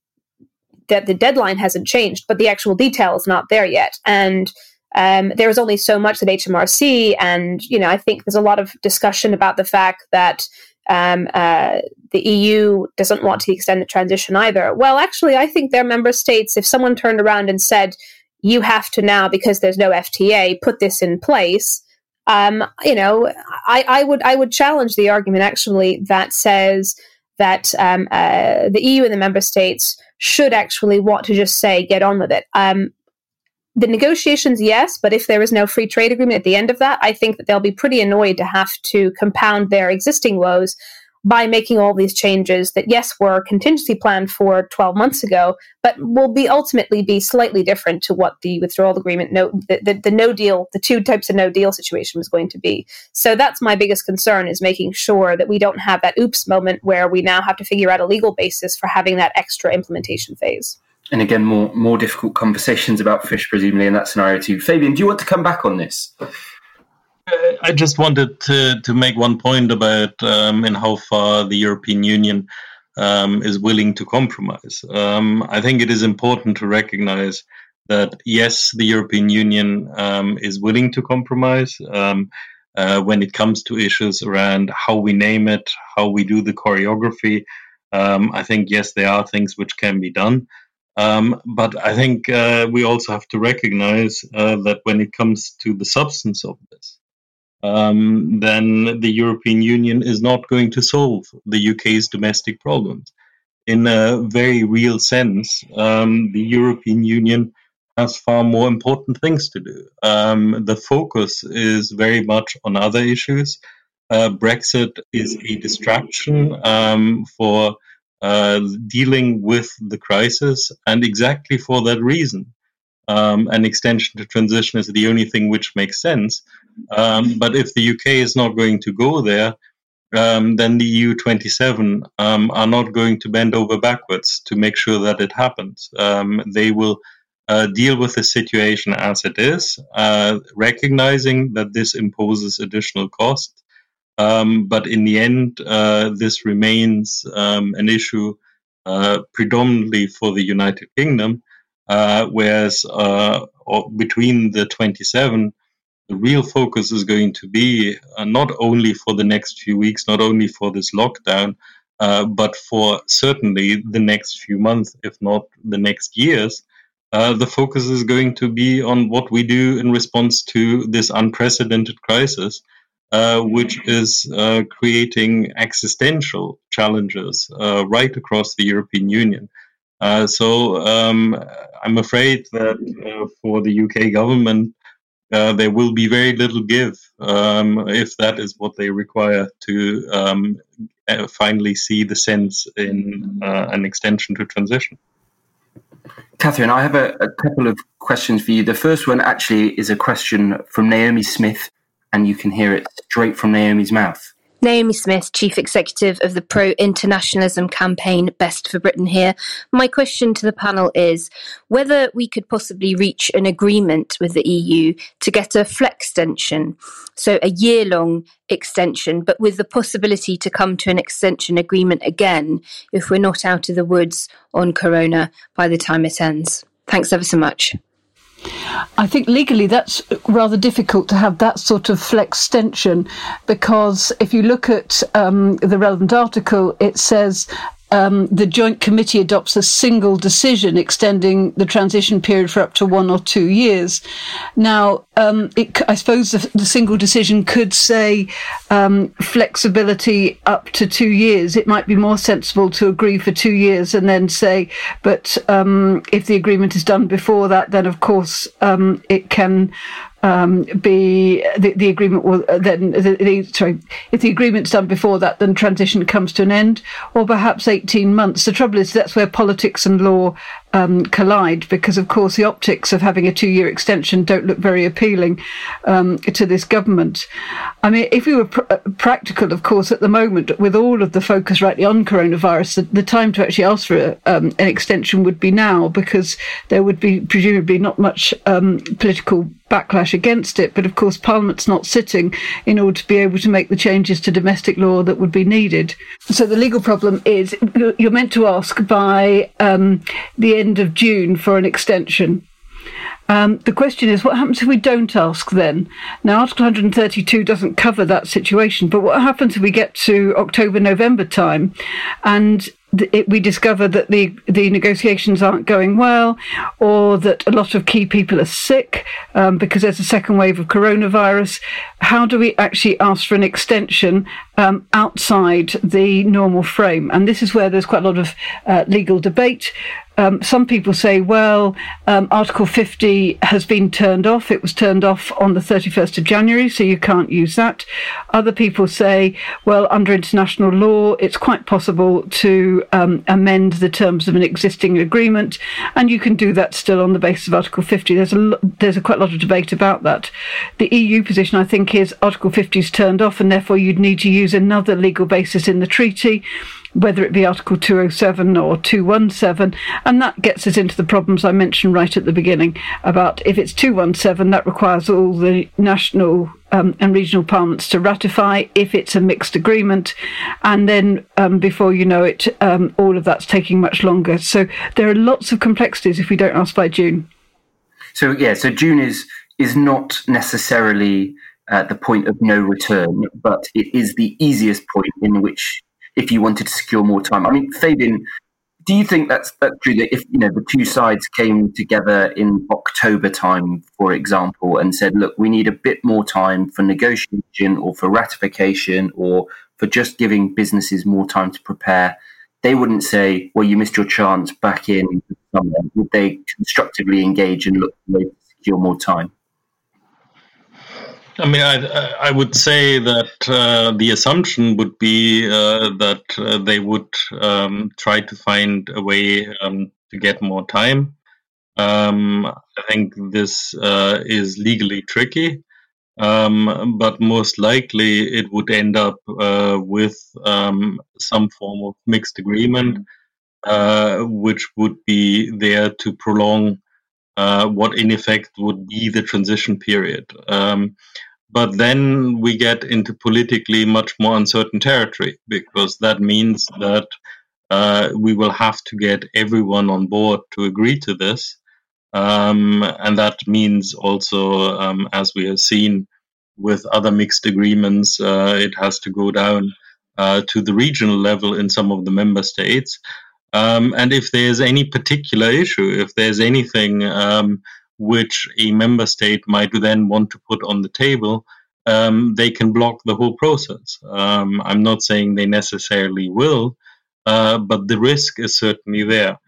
that the deadline hasn't changed, but the actual detail is not there yet. And um, there is only so much that HMRC, and you know, I think there's a lot of discussion about the fact that um, uh, the EU doesn't want to extend the transition either. Well, actually, I think their member states, if someone turned around and said, "You have to now, because there's no FTA, put this in place," um, you know, I, I, would I would challenge the argument actually that says that um, uh, the EU and the member states should actually want to just say get on with it. Um, the negotiations, yes, but if there is no free trade agreement at the end of that, I think that they'll be pretty annoyed to have to compound their existing woes by making all these changes that yes were contingency planned for 12 months ago but will be ultimately be slightly different to what the withdrawal agreement no the, the, the, no deal the two types of no deal situation was going to be. So that's my biggest concern is making sure that we don't have that oops moment where we now have to figure out a legal basis for having that extra implementation phase. And again more more difficult conversations about fish presumably in that scenario too. Fabian do you want to come back on this I just wanted to, to make one point about um, in how far the European Union um, is willing to compromise. Um, I think it is important to recognize that yes, the European Union um, is willing to compromise um, uh, when it comes to issues around how we name it, how we do the choreography. Um, I think yes, there are things which can be done. but I think uh, we also have to recognize uh, that when it comes to the substance of this, um, then the European Union is not going to solve the UK's domestic problems. In a very real sense, um, the European Union has far more important things to do. Um, the focus is very much on other issues. Uh, Brexit is a distraction um, for uh, dealing with the crisis, and exactly for that reason. Um, an extension to transition is the only thing which makes sense. Um, but if the UK is not going to go there, um, then the EU 27 um, are not going to bend over backwards to make sure that it happens. Um, they will uh, deal with the situation as it is, uh, recognizing that this imposes additional cost. Um, but in the end, uh, this remains an issue uh, predominantly for the United Kingdom, uh, whereas uh, between the 27, the real focus is going to be uh, not only for the next few weeks, not only for this lockdown, uh, but for certainly the next few months, if not the next years. Uh, the focus is going to be on what we do in response to this unprecedented crisis, uh, which is creating existential challenges right across the European Union. So um, I'm afraid that for the UK government, uh, there will be very little give um, if that is what they require to um, uh, finally see the sense in uh, an extension to transition. Catherine, I have a, a, couple of questions for you. The first one actually is a question from Naomi Smith, and you can hear it straight from Naomi's mouth. Naomi Smith, Chief Executive of the pro internationalism campaign Best for Britain here. My question to the panel is whether we could possibly reach an agreement with the EU to get a flex extension, so a year long extension, but with the possibility to come to an extension agreement again if we're not out of the woods on Corona by the time it ends. Thanks ever so much. I think legally that's rather difficult to have that sort of flex extension because if you look at um, the relevant article, it says um, the Joint Committee adopts a single decision extending the transition period for up to one or two years. Now, um, it, I suppose the, the, single decision could say um, flexibility up to two years. It might be more sensible to agree for two years and then say, but um, if the agreement is done before that, then of course um, it can um, be the, the agreement will uh, then the, the, sorry if the agreement's done before that then transition comes to an end or perhaps 18 months. The trouble is that's where politics and law um, collide because, of course, the optics of having a two year extension don't look very appealing um, to this government. I mean, if we were pr- uh, practical, of course, at the moment, with all of the focus rightly on coronavirus, the, the time to actually ask for a, um, an extension would be now because there would be presumably not much um, political backlash against it. But of course, Parliament's not sitting in order to be able to make the changes to domestic law that would be needed. So the legal problem is you're meant to ask by um, the end of June for an extension. Um, the question is, what happens if we don't ask then? Now, Article 132 doesn't cover that situation, but what happens if we get to October, November time and it, we discover that the, the negotiations aren't going well, or that a lot of key people are sick um, because there's a second wave of coronavirus. How do we actually ask for an extension um, outside the normal frame? And this is where there's quite a lot of uh, legal debate. Um, some people say, well, um, Article 50 has been turned off. It was turned off on the 31st of January, so you can't use that. Other people say, well, under international law, it's quite possible to um, amend the terms of an existing agreement, and you can do that still on the basis of Article 50. There's a there's a quite a lot of debate about that. The EU position, I think, is Article 50 is turned off, and therefore you'd need to use another legal basis in the treaty whether it be Article 207 or 217. And that gets us into the problems I mentioned right at the beginning about if it's 217, that requires all the national um, and regional parliaments to ratify if it's a mixed agreement. And then um, before you know it, um, all of that's taking much longer. So there are lots of complexities if we don't ask by June. So, yeah, so June is, is not necessarily. Uh, the point of no return, but it is the easiest point in which if you wanted to secure more time. I mean, Fabian, do you think that's that's true that if you know the two sides came together in October time, for example, and said, look, we need a bit more time for negotiation or for ratification or for just giving businesses more time to prepare, they wouldn't say, "Well, you missed your chance back in summer." Would they constructively engage and look to secure more time? I mean, I, I would say that uh, the assumption would be uh, that uh, they would um, try to find a way um, to get more time. Um, I think this uh, is legally tricky, um, but most likely it would end up uh, with um, some form of mixed agreement, uh, which would be there to prolong what in effect would be the transition period. Um, but then we get into politically much more uncertain territory because that means that uh, we will have to get everyone on board to agree to this. Um, and that means also, um, as we have seen with other mixed agreements, uh, it has to go down uh, to the regional level in some of the member states. Um, and if there's any particular issue, if there's anything um, which a member state might then want to put on the table, um, they can block the whole process. Um, I'm not saying they necessarily will, uh, but the risk is certainly there.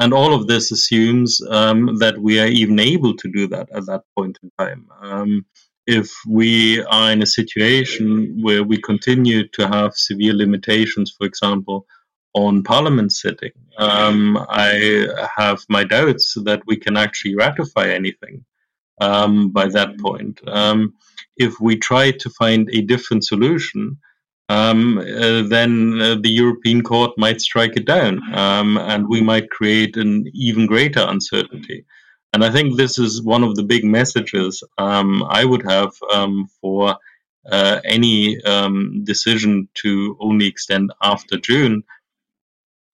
And all of this assumes um, that we are even able to do that at that point in time. Um, if we are in a situation where we continue to have severe limitations, for example, on parliament sitting. Um, I have my doubts that we can actually ratify anything um, by that point. Um, if we try to find a different solution, um, uh, then uh, the European Court might strike it down, um, and we might create an even greater uncertainty. And I think this is one of the big messages um, I would have for uh, any decision to only extend after June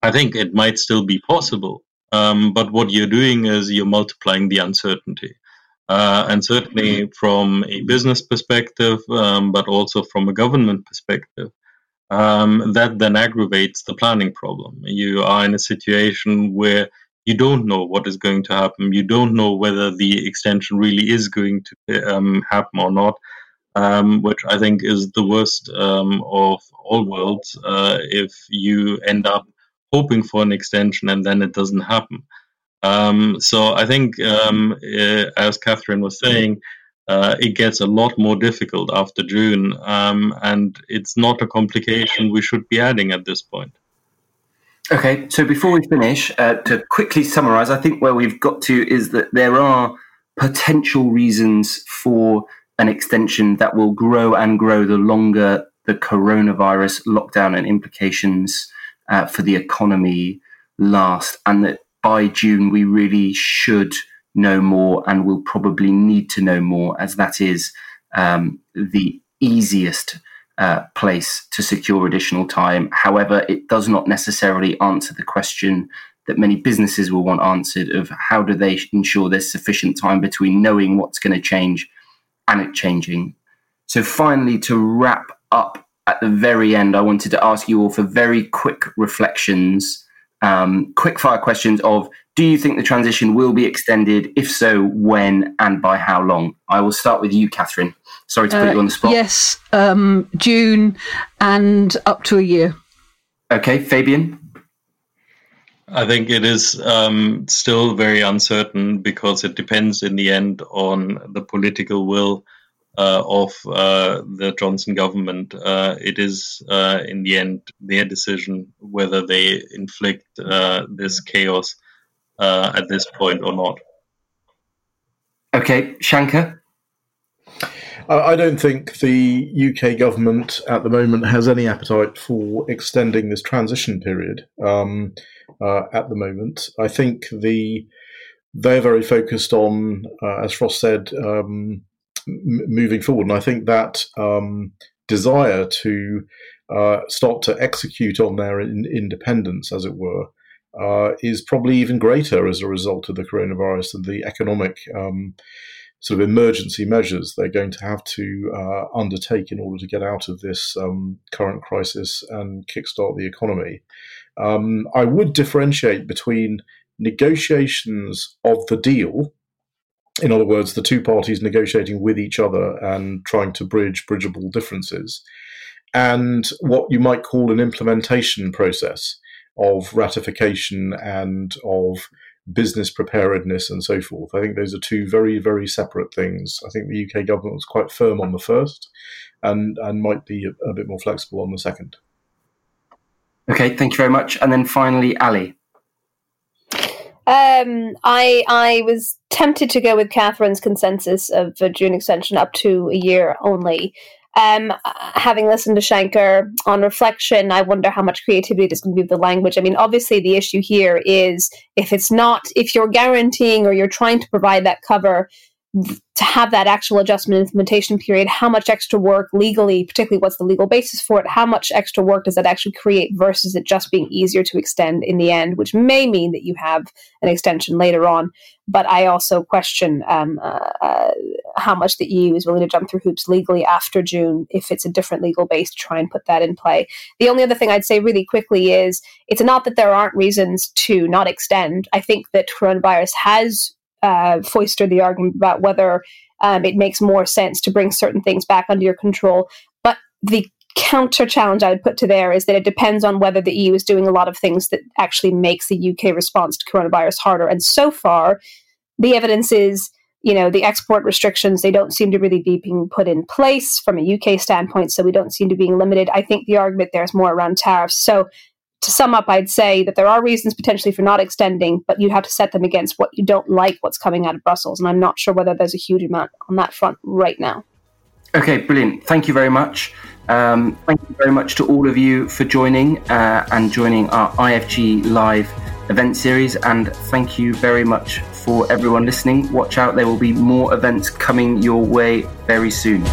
I think it might still be possible. Um, but what you're doing is you're multiplying the uncertainty. Uh, and certainly from a business perspective, um, but also from a government perspective, um, that then aggravates the planning problem. You are in a situation where you don't know what is going to happen. You don't know whether the extension really is going to um, happen or not, um, which I think is the worst um, of all worlds uh, if you end up hoping for an extension and then it doesn't happen. Um, so I think, um, uh, as Catherine was saying, uh, it gets a lot more difficult after June, um, and it's not a complication we should be adding at this point. Okay, so before we finish, uh, to quickly summarize, I think where we've got to is that there are potential reasons for an extension that will grow and grow the longer the coronavirus lockdown and implications uh, for the economy last, and that by June we really should know more and will probably need to know more, as that is um, the easiest uh, place to secure additional time. However, it does not necessarily answer the question that many businesses will want answered of how do they ensure there's sufficient time between knowing what's going to change and it changing. So, finally, to wrap up at the very end, I wanted to ask you all for very quick reflections, um, quick fire questions of do you think the transition will be extended? If so, when and by how long? I will start with you, Catherine. Sorry to put uh, you on the spot. Yes, um, June and up to a year. Okay, Fabian? I think it is um, still very uncertain because it depends in the end on the political will uh, of uh, the Johnson government. Uh, it is, in the end, their decision whether they inflict this chaos at this point or not. Okay, Shankar? I don't think the UK government at the moment has any appetite for extending this transition period um, uh, at the moment. I think the they're very focused on, uh, as Frost said, um, moving forward. And I think that um, desire to uh, start to execute on their in- independence, as it were, uh, is probably even greater as a result of the coronavirus and the economic um, sort of emergency measures they're going to have to uh, undertake in order to get out of this um, current crisis and kickstart the economy. Um, I would differentiate between negotiations of the deal, in other words, the two parties negotiating with each other and trying to bridge bridgeable differences, and what you might call an implementation process. of ratification and of business preparedness and so forth. I think those are two very, very separate things. I think the UK government was quite firm on the first and, and might be a, a bit more flexible on the second. Okay, thank you very much. And then finally, Ali. Um, I I was tempted to go with Catherine's consensus of a June extension up to a year only. Um, having listened to Shankar on reflection, I wonder how much creativity there's going to be with the language. I mean, obviously, the issue here is if it's not, if you're guaranteeing or you're trying to provide that cover to have that actual adjustment implementation period, how much extra work legally, particularly what's the legal basis for it, how much extra work does that actually create versus it just being easier to extend in the end, which may mean that you have an extension later on. But I also question um, uh, uh, how much the EU is willing to jump through hoops legally after June if it's a different legal base to try and put that in play. The only other thing I'd say really quickly is it's not that there aren't reasons to not extend. I think that coronavirus has uh, foisted the argument about whether um, it makes more sense to bring certain things back under your control. But the counter challenge I would put to there is that it depends on whether the EU is doing a lot of things that actually makes the UK response to coronavirus harder. And so far, the evidence is, you know, the export restrictions, they don't seem to really be being put in place from a UK standpoint, so we don't seem to be limited. I think the argument there is more around tariffs. So to sum up, I'd say that there are reasons potentially for not extending, but you have to set them against what you don't like, what's coming out of Brussels. And I'm not sure whether there's a huge amount on that front right now. Okay, brilliant. Thank you very much. Um, thank you very much to all of you for joining uh, and joining our IFG Live event series. And thank you very much for everyone listening. Watch out, there will be more events coming your way very soon.